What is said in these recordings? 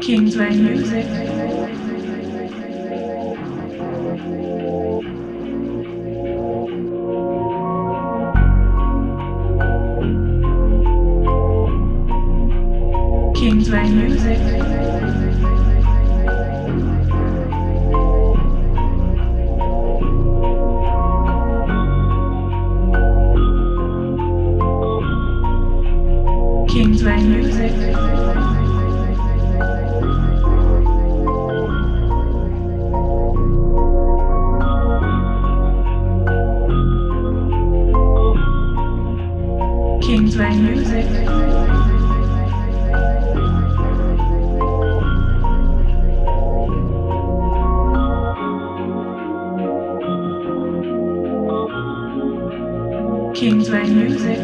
Kingsway Music. Kingsway Music. Kingsway Music. Kingsway Music. Kingsway Music.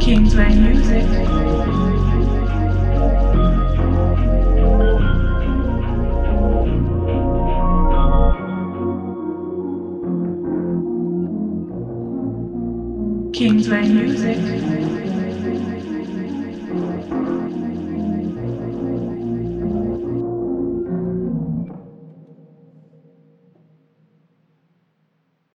Kingsway Music. Kingsway Music.